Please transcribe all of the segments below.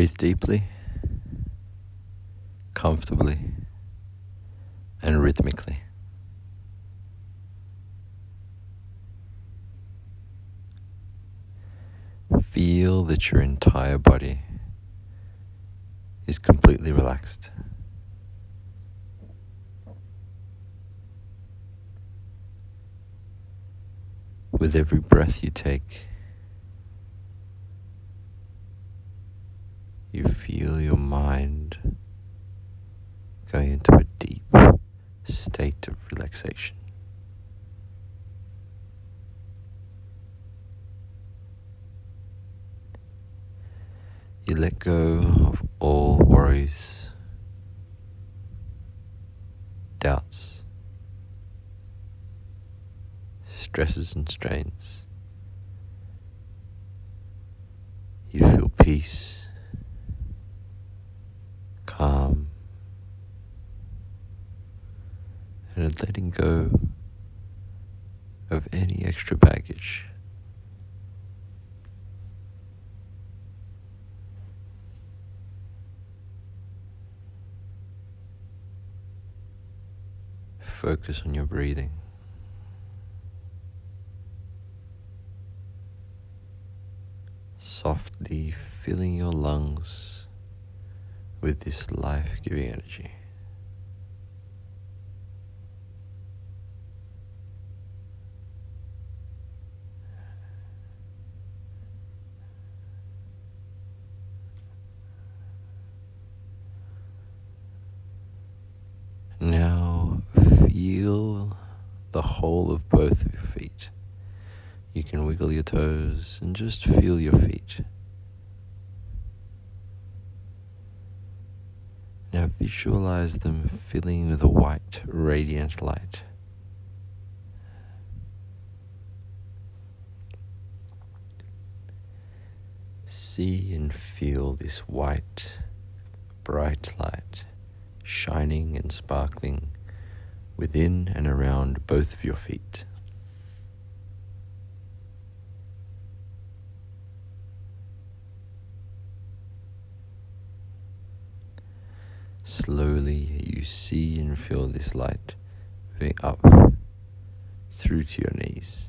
Breathe deeply, comfortably, and rhythmically. Feel that your entire body is completely relaxed. With every breath you take, you feel your mind going into a deep state of relaxation. You let go of all worries, doubts, stresses, and strains. You feel peace, calm, and letting go of any extra baggage. Focus on your breathing. Softly filling your lungs with this life giving energy. Now feel the whole of both of your feet. You can wiggle your toes and just feel your feet. Now visualize them filling with a white, radiant light. See and feel this white, bright light shining and sparkling within and around both of your feet. Slowly, you see and feel this light moving up through to your knees.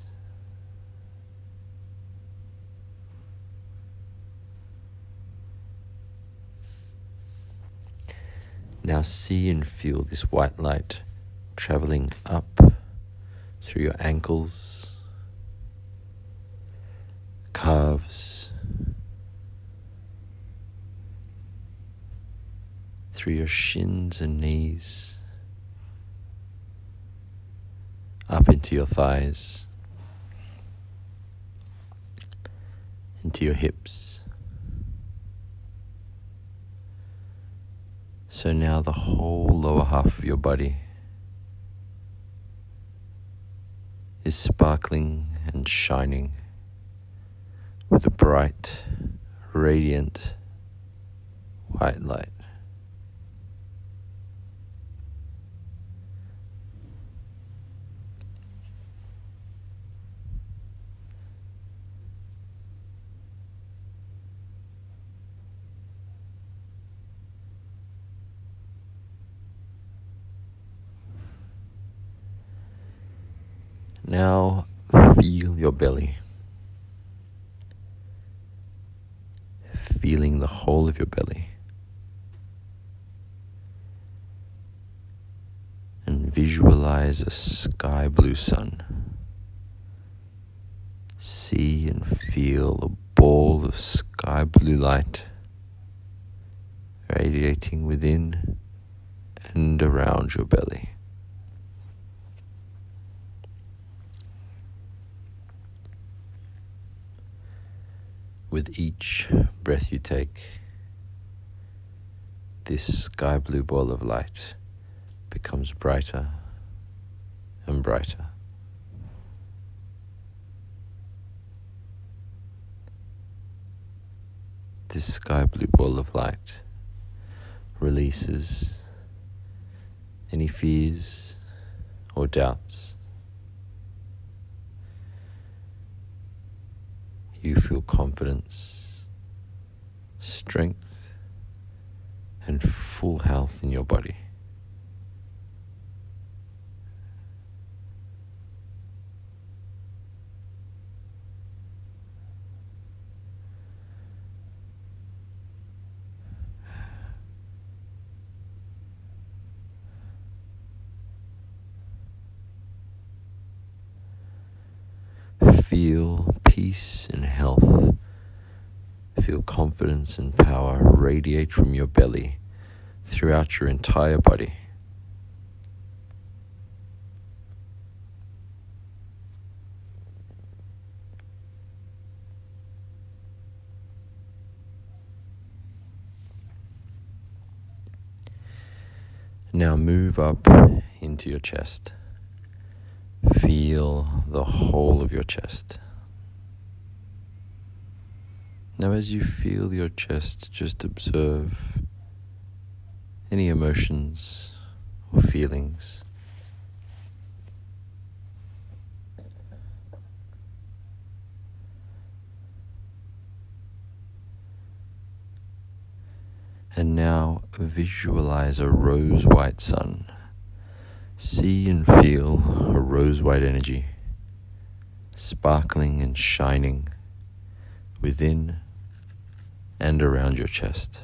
Now see and feel this white light traveling up through your ankles, calves, through your shins and knees, up into your thighs, into your hips. So now the whole lower half of your body is sparkling and shining with a bright, radiant white light. Now feel your belly. Feeling the whole of your belly. And visualize a sky blue sun. See and feel a ball of sky blue light radiating within and around your belly. With each breath you take, this sky blue ball of light becomes brighter and brighter. This sky blue ball of light releases any fears or doubts. You feel confidence, strength, and full health in your body. Feel peace and health. Feel confidence and power radiate from your belly throughout your entire body. Now move up into your chest. Feel the whole of your chest. Now, as you feel your chest, just observe any emotions or feelings. And now visualize a rose white sun. See and feel a rose white energy, sparkling and shining within and around your chest.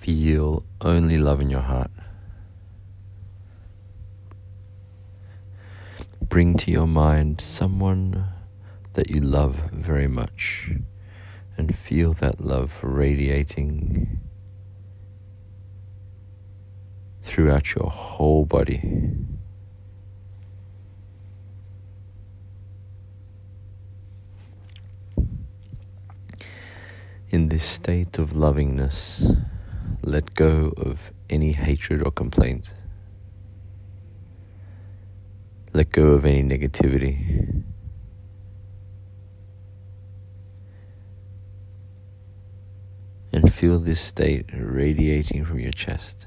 Feel only love in your heart. Bring to your mind someone that you love very much and feel that love radiating throughout your whole body. In this state of lovingness, let go of any hatred or complaint. Let go of any negativity. And feel this state radiating from your chest.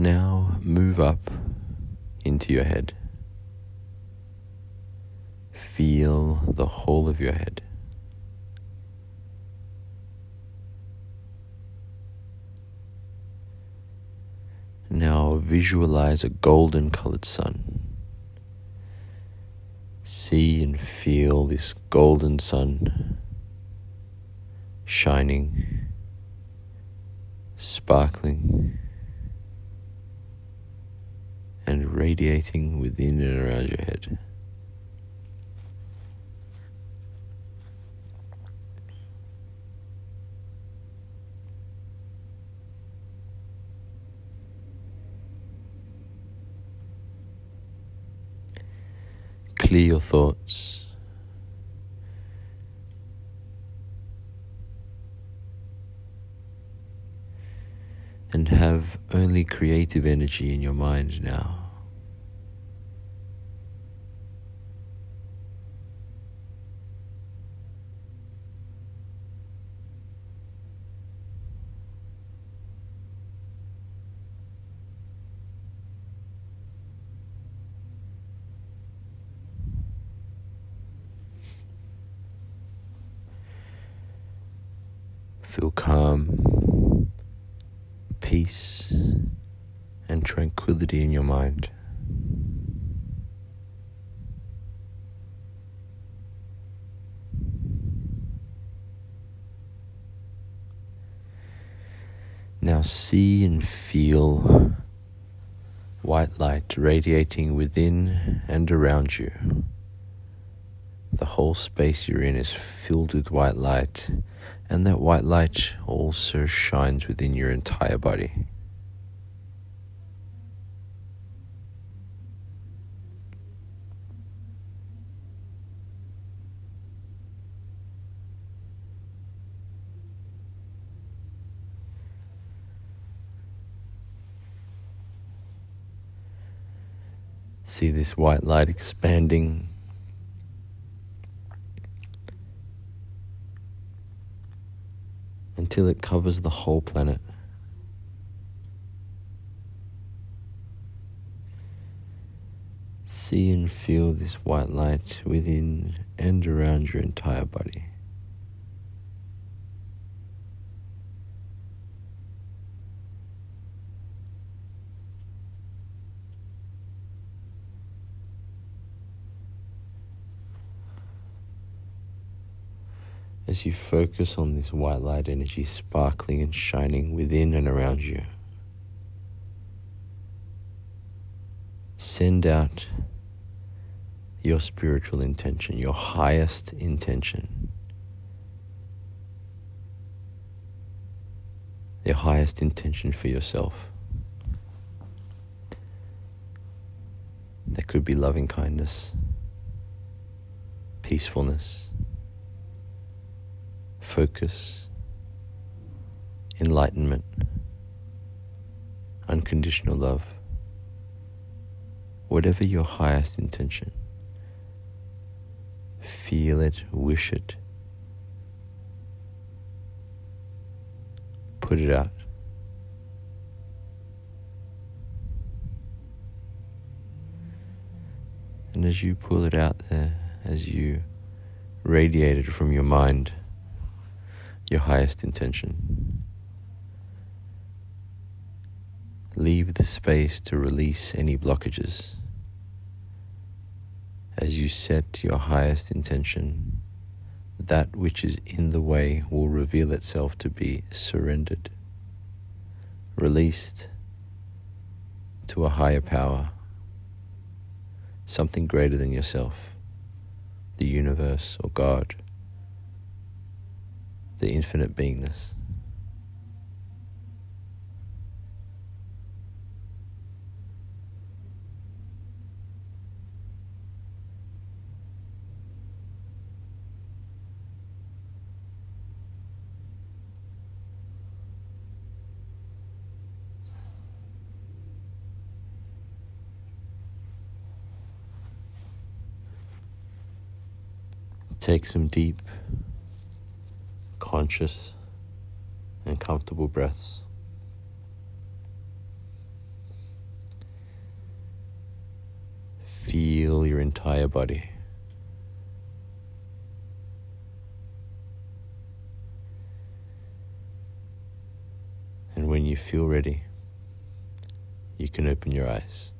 Now move up into your head. Feel the whole of your head. Now visualize a golden colored sun. See and feel this golden sun shining, sparkling and radiating within and around your head. Clear your thoughts. and have only creative energy in your mind now. Feel calm, peace, and tranquility in your mind. Now see and feel white light radiating within and around you. The whole space you're in is filled with white light and that white light also shines within your entire body. See this white light expanding Until it covers the whole planet. See and feel this white light within and around your entire body. As you focus on this white light energy sparkling and shining within and around you. Send out your spiritual intention, your highest intention, your highest intention for yourself. That could be loving kindness, peacefulness focus, enlightenment, unconditional love, whatever your highest intention. Feel it, wish it, put it out. And as you pull it out there, as you radiate it from your mind, your highest intention. Leave the space to release any blockages. As you set your highest intention, that which is in the way will reveal itself to be surrendered, released to a higher power, something greater than yourself, the universe or God the infinite beingness. Take some deep conscious and comfortable breaths. Feel your entire body. And when you feel ready, you can open your eyes.